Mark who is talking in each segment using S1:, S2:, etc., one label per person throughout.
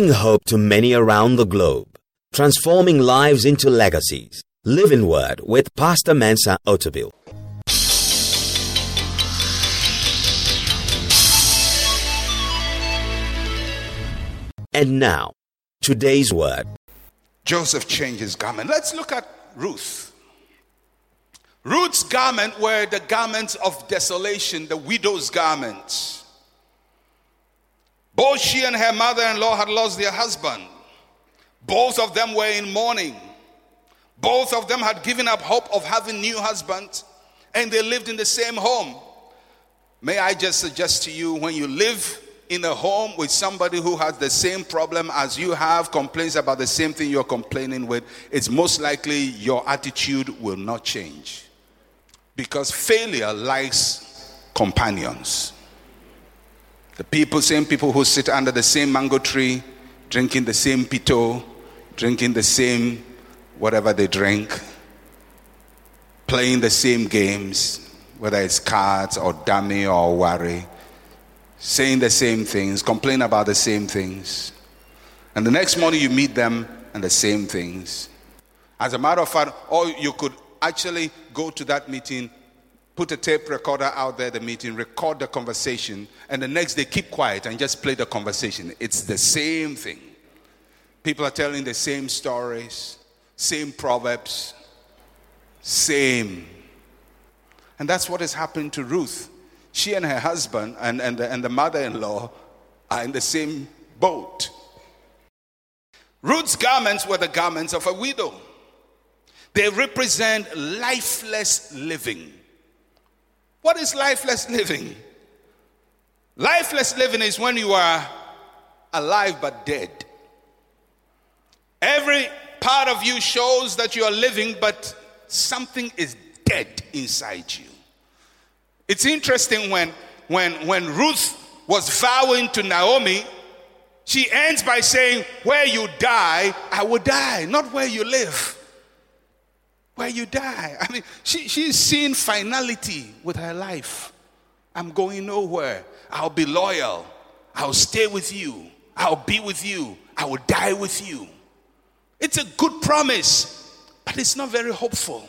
S1: bringing hope to many around the globe, transforming lives into legacies. Living Word with Pastor Mensa Otabil. And now, today's word.
S2: Joseph changed his garment. Let's look at Ruth. Ruth's garment were the garments of desolation, the widow's garments. Both she and her mother in law had lost their husband. Both of them were in mourning. Both of them had given up hope of having new husbands, and they lived in the same home. May I just suggest to you when you live in a home with somebody who has the same problem as you have, complains about the same thing you're complaining with, it's most likely your attitude will not change. Because failure likes companions. The people, same people who sit under the same mango tree, drinking the same pito, drinking the same whatever they drink, playing the same games, whether it's cards or dummy or worry saying the same things, complain about the same things. And the next morning you meet them and the same things. As a matter of fact, or you could actually go to that meeting, put a tape recorder out there, at the meeting, record the conversation, and the next day keep quiet and just play the conversation. It's the same thing. People are telling the same stories, same proverbs, same. And that's what has happened to Ruth she and her husband and, and, the, and the mother in law are in the same boat. Ruth's garments were the garments of a widow, they represent lifeless living. What is lifeless living? Lifeless living is when you are alive but dead. Every part of you shows that you are living, but something is dead inside you. It's interesting when, when, when Ruth was vowing to Naomi, she ends by saying, Where you die, I will die, not where you live. Where you die. I mean, she, she's seeing finality with her life. I'm going nowhere. I'll be loyal. I'll stay with you. I'll be with you. I will die with you. It's a good promise, but it's not very hopeful.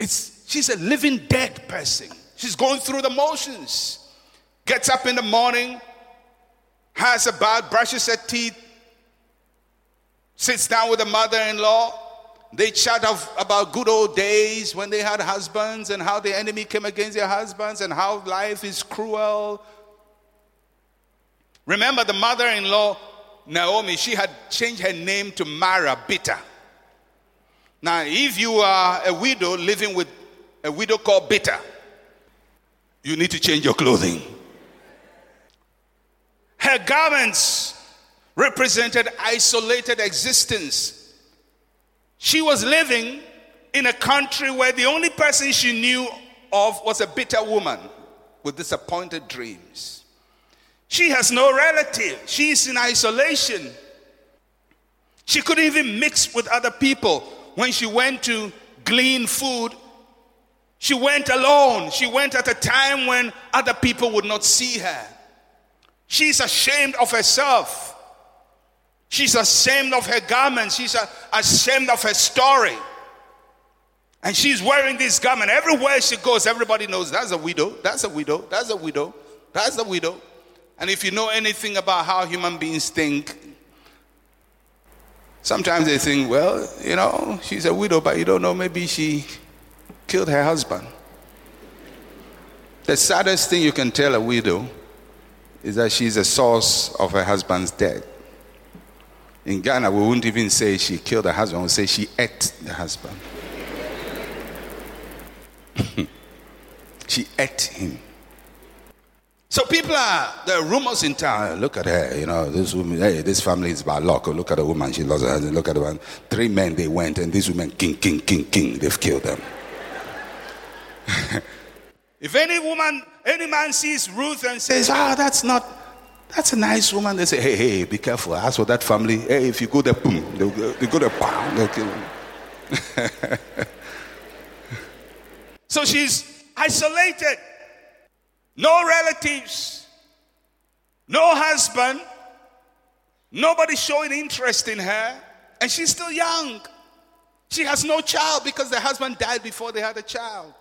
S2: It's She's a living dead person. She's going through the motions. Gets up in the morning, has a bath, brushes her teeth, sits down with the mother in law. They chat of, about good old days when they had husbands and how the enemy came against their husbands and how life is cruel. Remember, the mother in law, Naomi, she had changed her name to Mara, bitter. Now, if you are a widow living with a widow called bitter, you need to change your clothing. Her garments represented isolated existence. She was living in a country where the only person she knew of was a bitter woman with disappointed dreams. She has no relative, she's in isolation. She couldn't even mix with other people. When she went to glean food, she went alone. She went at a time when other people would not see her. She's ashamed of herself. She's ashamed of her garments. She's ashamed of her story. And she's wearing this garment. Everywhere she goes, everybody knows that's a widow, that's a widow, that's a widow, that's a widow. And if you know anything about how human beings think, sometimes they think, well, you know, she's a widow, but you don't know, maybe she killed her husband. The saddest thing you can tell a widow is that she's the source of her husband's death. In Ghana, we wouldn't even say she killed her husband, we say she ate the husband. she ate him. So people are, there are rumors in town. Look at her, you know, this woman, hey, this family is by luck. Look at the woman, she lost her husband. Look at the one. Three men, they went, and these women, king, king, king, king, they've killed them. if any woman, any man sees Ruth and says, Ah, oh, that's not, that's a nice woman, they say, Hey, hey, be careful. As for that family, hey, if you go there, boom, they'll, they go there, bam, they'll kill him. so she's isolated, no relatives, no husband, Nobody showing interest in her, and she's still young. She has no child because the husband died before they had a child.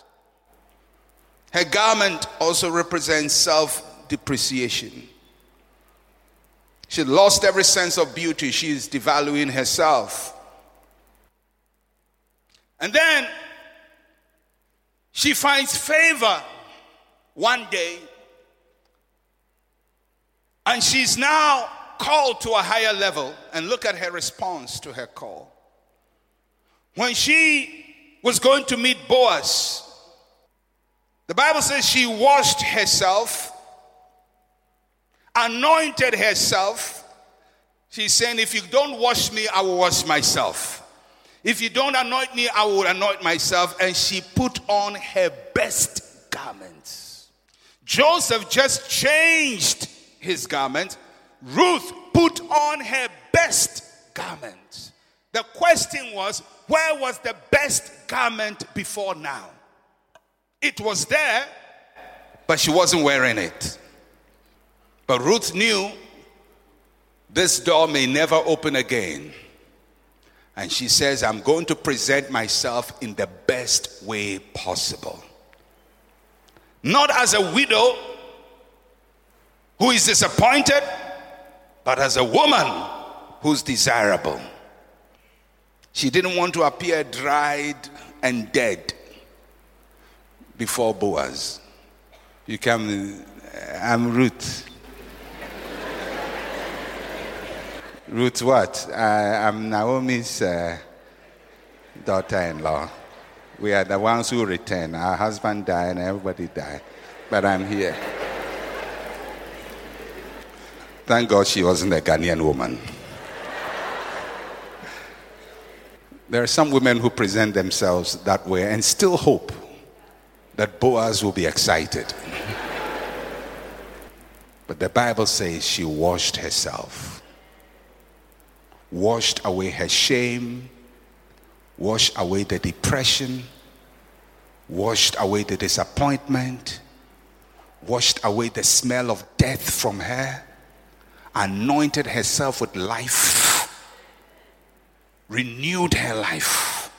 S2: Her garment also represents self depreciation. She lost every sense of beauty. She is devaluing herself. And then she finds favor one day, and she's now called to a higher level. And look at her response to her call. When she was going to meet Boaz, the Bible says she washed herself, anointed herself. She's saying, If you don't wash me, I will wash myself. If you don't anoint me, I will anoint myself. And she put on her best garments. Joseph just changed his garment. Ruth put on her best garment. The question was, where was the best garment before now? It was there, but she wasn't wearing it. But Ruth knew this door may never open again. And she says, I'm going to present myself in the best way possible. Not as a widow who is disappointed, but as a woman who's desirable. She didn't want to appear dried and dead before Boaz. You come, uh, I'm Ruth. Ruth, what? Uh, I'm Naomi's uh, daughter in law. We are the ones who return. Our husband died and everybody died. But I'm here. Thank God she wasn't a Ghanaian woman. There are some women who present themselves that way and still hope that Boaz will be excited. but the Bible says she washed herself, washed away her shame, washed away the depression, washed away the disappointment, washed away the smell of death from her, anointed herself with life renewed her life,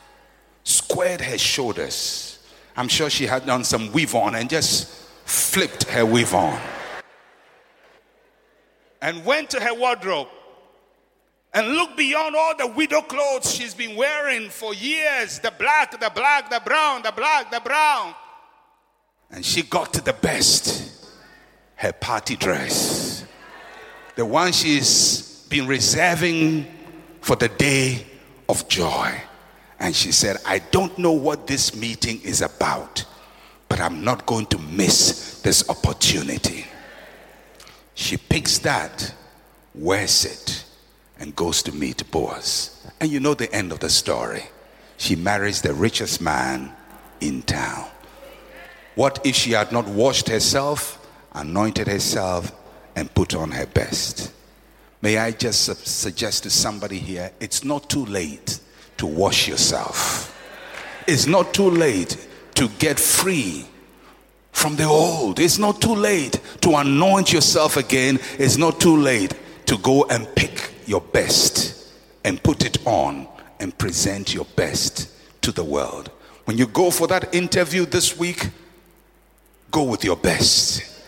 S2: squared her shoulders. I'm sure she had done some weave on and just flipped her weave on. And went to her wardrobe and look beyond all the widow clothes she's been wearing for years the black, the black, the brown, the black, the brown. And she got the best her party dress. The one she's been reserving for the day of joy. And she said, I don't know what this meeting is about, but I'm not going to miss this opportunity. She picks that, wears it, and goes to meet Boaz. And you know the end of the story. She marries the richest man in town. What if she had not washed herself, anointed herself, and put on her best? May I just suggest to somebody here it's not too late to wash yourself. It's not too late to get free from the old. It's not too late to anoint yourself again. It's not too late to go and pick your best and put it on and present your best to the world. When you go for that interview this week, go with your best.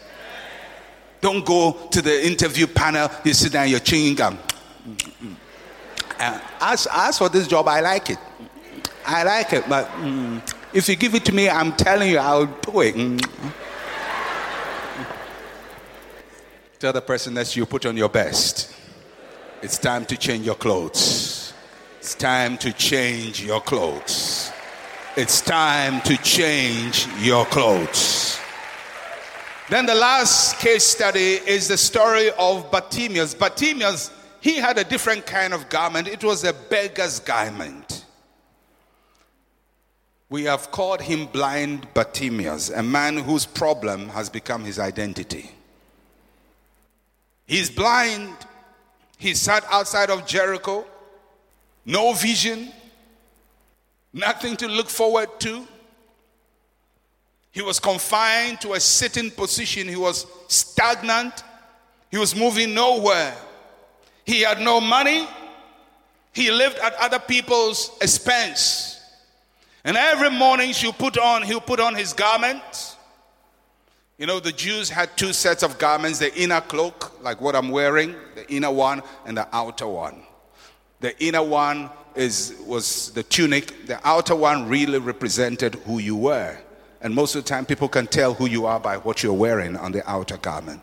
S2: Don't go to the interview panel, you sit down, you're chewing gum. Uh, as, as for this job, I like it. I like it, but mm, if you give it to me, I'm telling you, I'll do it. Mm. Tell the person that you put on your best. It's time to change your clothes. It's time to change your clothes. It's time to change your clothes. Then the last case study is the story of Bartimaeus. Bartimaeus, he had a different kind of garment. It was a beggar's garment. We have called him blind Bartimaeus, a man whose problem has become his identity. He's blind. He sat outside of Jericho, no vision, nothing to look forward to. He was confined to a sitting position. He was stagnant. He was moving nowhere. He had no money. He lived at other people's expense. And every morning she'll put on, he'll put on his garment. You know, the Jews had two sets of garments the inner cloak, like what I'm wearing, the inner one, and the outer one. The inner one is, was the tunic, the outer one really represented who you were. And most of the time, people can tell who you are by what you're wearing on the outer garment.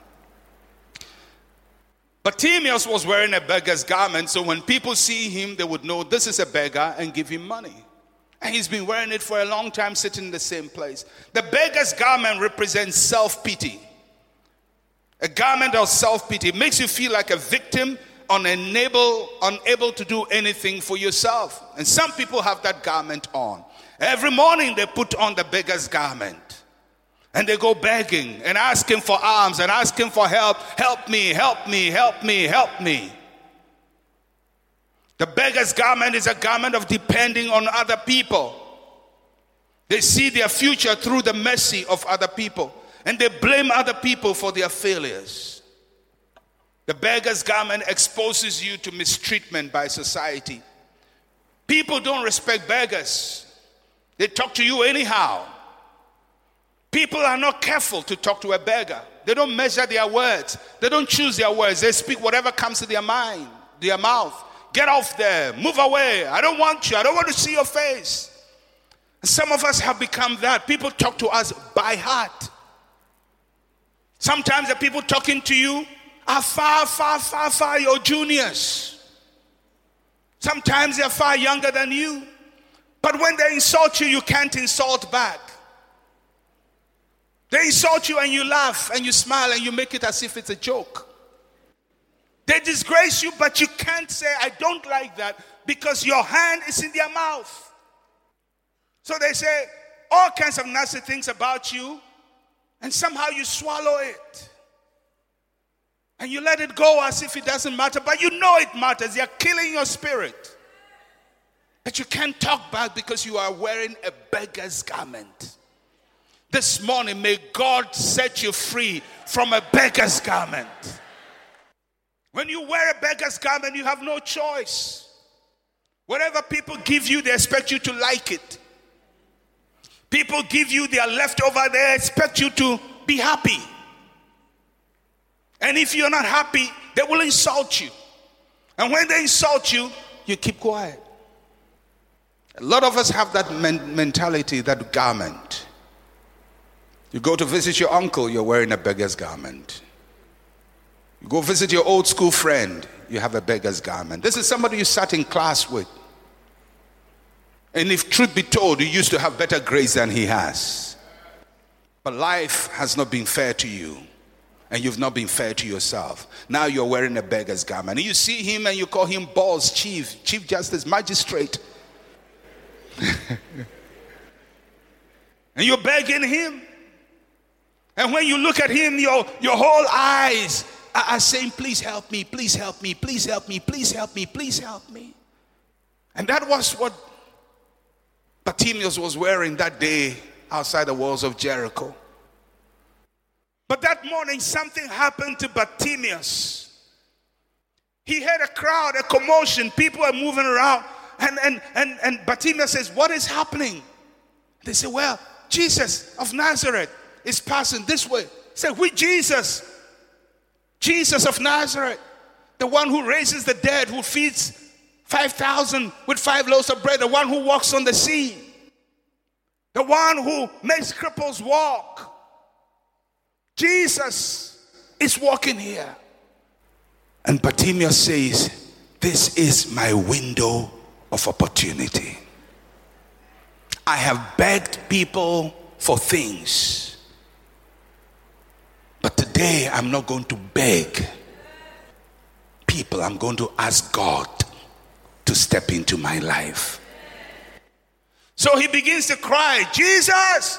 S2: But Bartimaeus was wearing a beggar's garment, so when people see him, they would know this is a beggar and give him money. And he's been wearing it for a long time, sitting in the same place. The beggar's garment represents self pity. A garment of self pity makes you feel like a victim, unable, unable to do anything for yourself. And some people have that garment on. Every morning they put on the beggar's garment. And they go begging and asking for alms and asking for help. Help me, help me, help me, help me. The beggar's garment is a garment of depending on other people. They see their future through the mercy of other people and they blame other people for their failures. The beggar's garment exposes you to mistreatment by society. People don't respect beggars, they talk to you anyhow. People are not careful to talk to a beggar. They don't measure their words. They don't choose their words. They speak whatever comes to their mind, their mouth. Get off there. Move away. I don't want you. I don't want to see your face. some of us have become that. People talk to us by heart. Sometimes the people talking to you are far, far, far, far your juniors. Sometimes they're far younger than you. But when they insult you, you can't insult back. They insult you and you laugh and you smile and you make it as if it's a joke. They disgrace you, but you can't say, I don't like that because your hand is in their mouth. So they say all kinds of nasty things about you, and somehow you swallow it. And you let it go as if it doesn't matter, but you know it matters. They're killing your spirit. But you can't talk back because you are wearing a beggar's garment. This morning, may God set you free from a beggar's garment. When you wear a beggar's garment, you have no choice. Whatever people give you, they expect you to like it. People give you their leftover, they expect you to be happy. And if you're not happy, they will insult you. And when they insult you, you keep quiet. A lot of us have that men- mentality, that garment. You go to visit your uncle, you're wearing a beggar's garment. You go visit your old school friend, you have a beggar's garment. This is somebody you sat in class with. And if truth be told, you used to have better grades than he has. But life has not been fair to you. And you've not been fair to yourself. Now you're wearing a beggar's garment. And you see him and you call him boss, chief, chief justice, magistrate. and you're begging him. And when you look at him, your, your whole eyes are, saying, Please help me, please help me, please help me, please help me, please help me. And that was what Bartimaeus was wearing that day outside the walls of Jericho. But that morning, something happened to Bartimaeus. He heard a crowd, a commotion, people are moving around. And, and, and, and Bartimaeus says, What is happening? They say, Well, Jesus of Nazareth is passing this way. Say, we Jesus. Jesus of Nazareth. The one who raises the dead, who feeds 5,000 with five loaves of bread. The one who walks on the sea. The one who makes cripples walk. Jesus is walking here. And Bartimaeus says, This is my window of opportunity. I have begged people for things. Today, I'm not going to beg people, I'm going to ask God to step into my life. So he begins to cry, Jesus!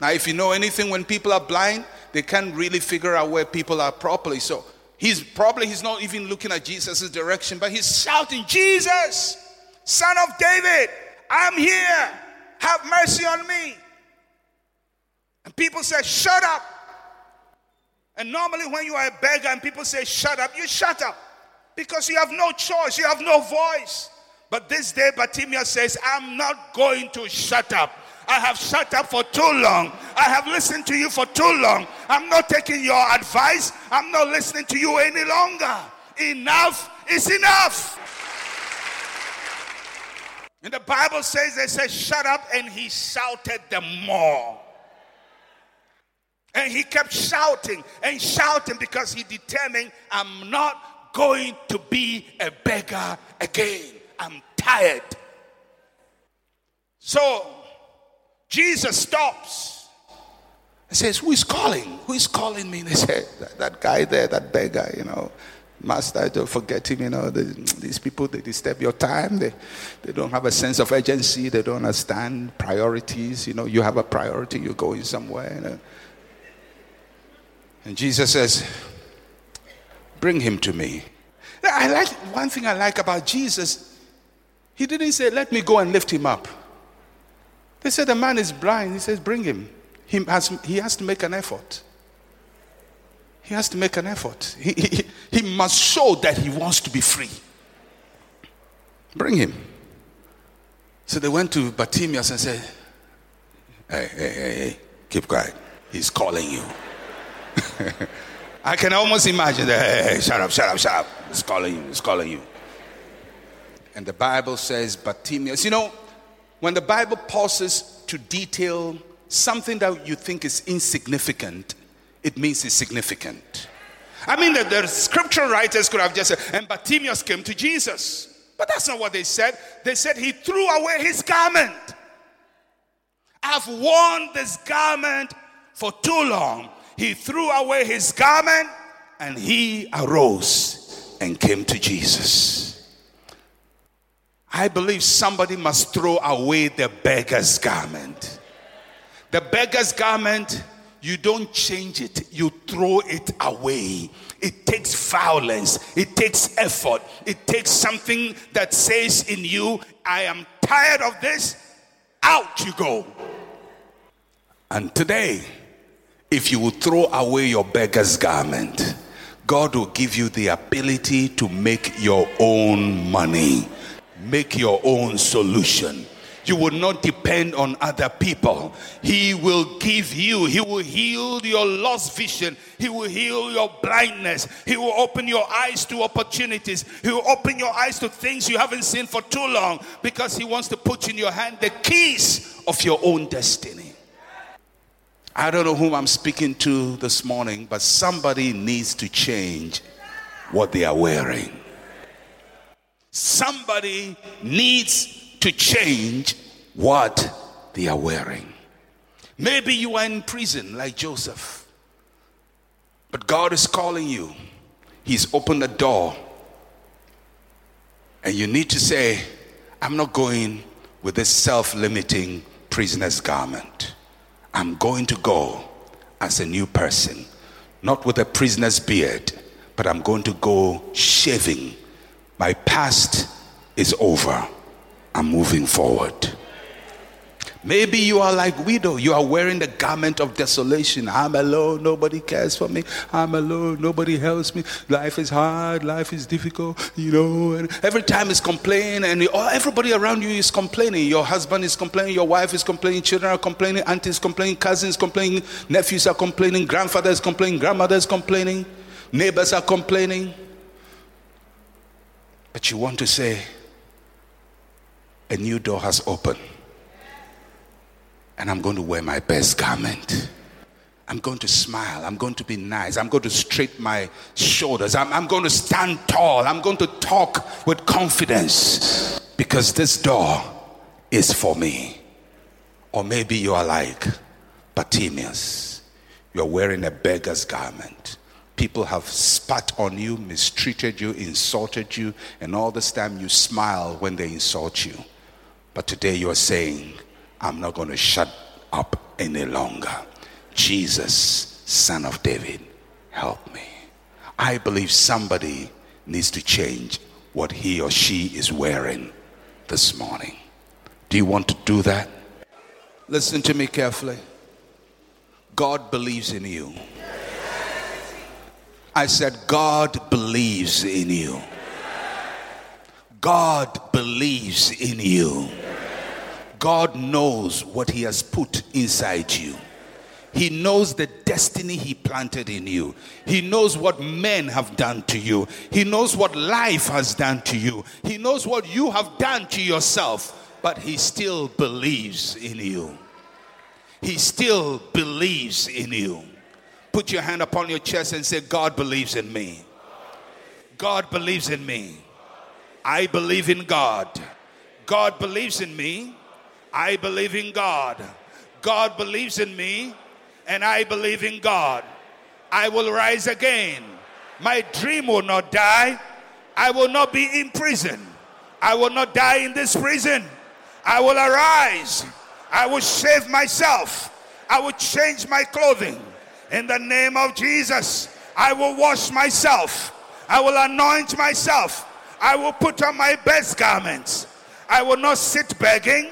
S2: Now, if you know anything, when people are blind, they can't really figure out where people are properly. So he's probably he's not even looking at Jesus' direction, but he's shouting, Jesus, son of David, I'm here. Have mercy on me. And people say, Shut up. And normally, when you are a beggar and people say, shut up, you shut up. because you have no choice, you have no voice. But this day, Bartimaeus says, I'm not going to shut up. I have shut up for too long. I have listened to you for too long. I'm not taking your advice. I'm not listening to you any longer. Enough is enough. And the Bible says they said, shut up, and he shouted the more. And he kept shouting and shouting because he determined, I'm not going to be a beggar again. I'm tired. So Jesus stops and says, Who is calling? Who is calling me? And they said, that, that guy there, that beggar, you know. Master, don't forget him, you know. The, these people, they disturb your time. They, they don't have a sense of urgency. They don't understand priorities. You know, you have a priority, you're going somewhere. You know. And Jesus says, Bring him to me. I like one thing I like about Jesus. He didn't say, Let me go and lift him up. They said the man is blind. He says, Bring him. He has, he has to make an effort. He has to make an effort. He, he, he must show that he wants to be free. Bring him. So they went to Bartimaeus and said, Hey, hey, hey, hey, keep quiet. He's calling you. I can almost imagine that. Hey, hey, shut up, shut up, shut up. It's calling you, it's calling you. And the Bible says, Bartimaeus, you know, when the Bible pauses to detail something that you think is insignificant, it means it's significant. I mean, the, the scripture writers could have just said, and Bartimaeus came to Jesus. But that's not what they said. They said he threw away his garment. I've worn this garment for too long. He threw away his garment and he arose and came to Jesus. I believe somebody must throw away the beggar's garment. The beggar's garment, you don't change it, you throw it away. It takes violence, it takes effort, it takes something that says in you, I am tired of this, out you go. And today, if you will throw away your beggar's garment, God will give you the ability to make your own money make your own solution. You will not depend on other people. He will give you, He will heal your lost vision. He will heal your blindness. He will open your eyes to opportunities. He will open your eyes to things you haven't seen for too long because He wants to put in your hand the keys of your own destiny. I don't know whom I'm speaking to this morning, but somebody needs to change what they are wearing. Somebody needs to change what they are wearing. Maybe you are in prison like Joseph, but God is calling you. He's opened the door, and you need to say, I'm not going with this self limiting prisoner's garment. I'm going to go as a new person, not with a prisoner's beard, but I'm going to go shaving my past is over. I'm moving forward. Maybe you are like widow. You are wearing the garment of desolation. I'm alone. Nobody cares for me. I'm alone. Nobody helps me. Life is hard. Life is difficult. You know. And every time is complaining, and everybody around you is complaining. Your husband is complaining. Your wife is complaining. Children are complaining. Aunties complaining. Cousins complaining. Nephews are complaining. Grandfather is complaining. Grandmother is complaining. Neighbors are complaining. But you want to say, a new door has opened. And I'm going to wear my best garment. I'm going to smile. I'm going to be nice. I'm going to straighten my shoulders. I'm, I'm going to stand tall. I'm going to talk with confidence because this door is for me. Or maybe you are like Bartimaeus. You're wearing a beggar's garment. People have spat on you, mistreated you, insulted you, and all this time you smile when they insult you. But today you are saying, I'm not going to shut up any longer. Jesus, Son of David, help me. I believe somebody needs to change what he or she is wearing this morning. Do you want to do that? Listen to me carefully. God believes in you. I said, God believes in you. God believes in you. God knows what He has put inside you. He knows the destiny He planted in you. He knows what men have done to you. He knows what life has done to you. He knows what you have done to yourself, but He still believes in you. He still believes in you. Put your hand upon your chest and say, God believes in me. God believes in me. I believe in God. God believes in me. I believe in God. God believes in me, and I believe in God. I will rise again. My dream will not die. I will not be in prison. I will not die in this prison. I will arise. I will shave myself. I will change my clothing. In the name of Jesus, I will wash myself. I will anoint myself. I will put on my best garments. I will not sit begging.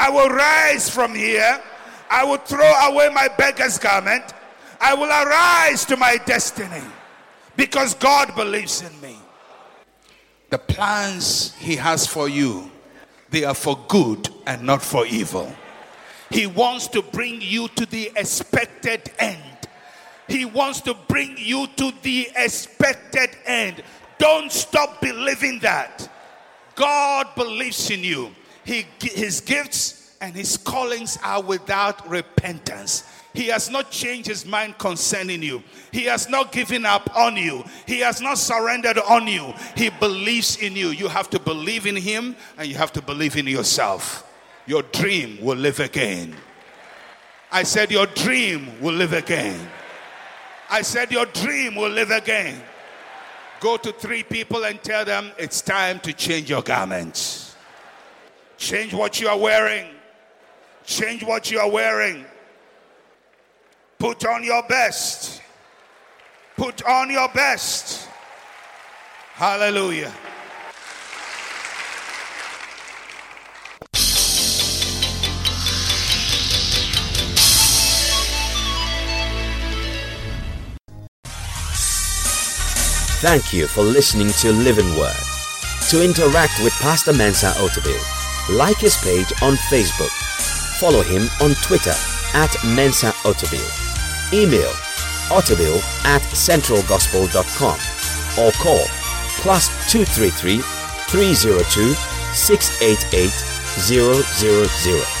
S2: I will rise from here. I will throw away my beggar's garment. I will arise to my destiny because God believes in me. The plans He has for you, they are for good and not for evil. He wants to bring you to the expected end. He wants to bring you to the expected end. Don't stop believing that. God believes in you. He, his gifts and his callings are without repentance. He has not changed his mind concerning you. He has not given up on you. He has not surrendered on you. He believes in you. You have to believe in him and you have to believe in yourself. Your dream will live again. I said, Your dream will live again. I said, Your dream will live again. Go to three people and tell them it's time to change your garments. Change what you are wearing. Change what you are wearing. Put on your best. Put on your best. Hallelujah.
S1: Thank you for listening to Living Word. To interact with Pastor Mensa Otabil, like his page on Facebook. Follow him on Twitter at Mensa Otabil. Email otabil at centralgospel.com or call plus 233 302 688 000.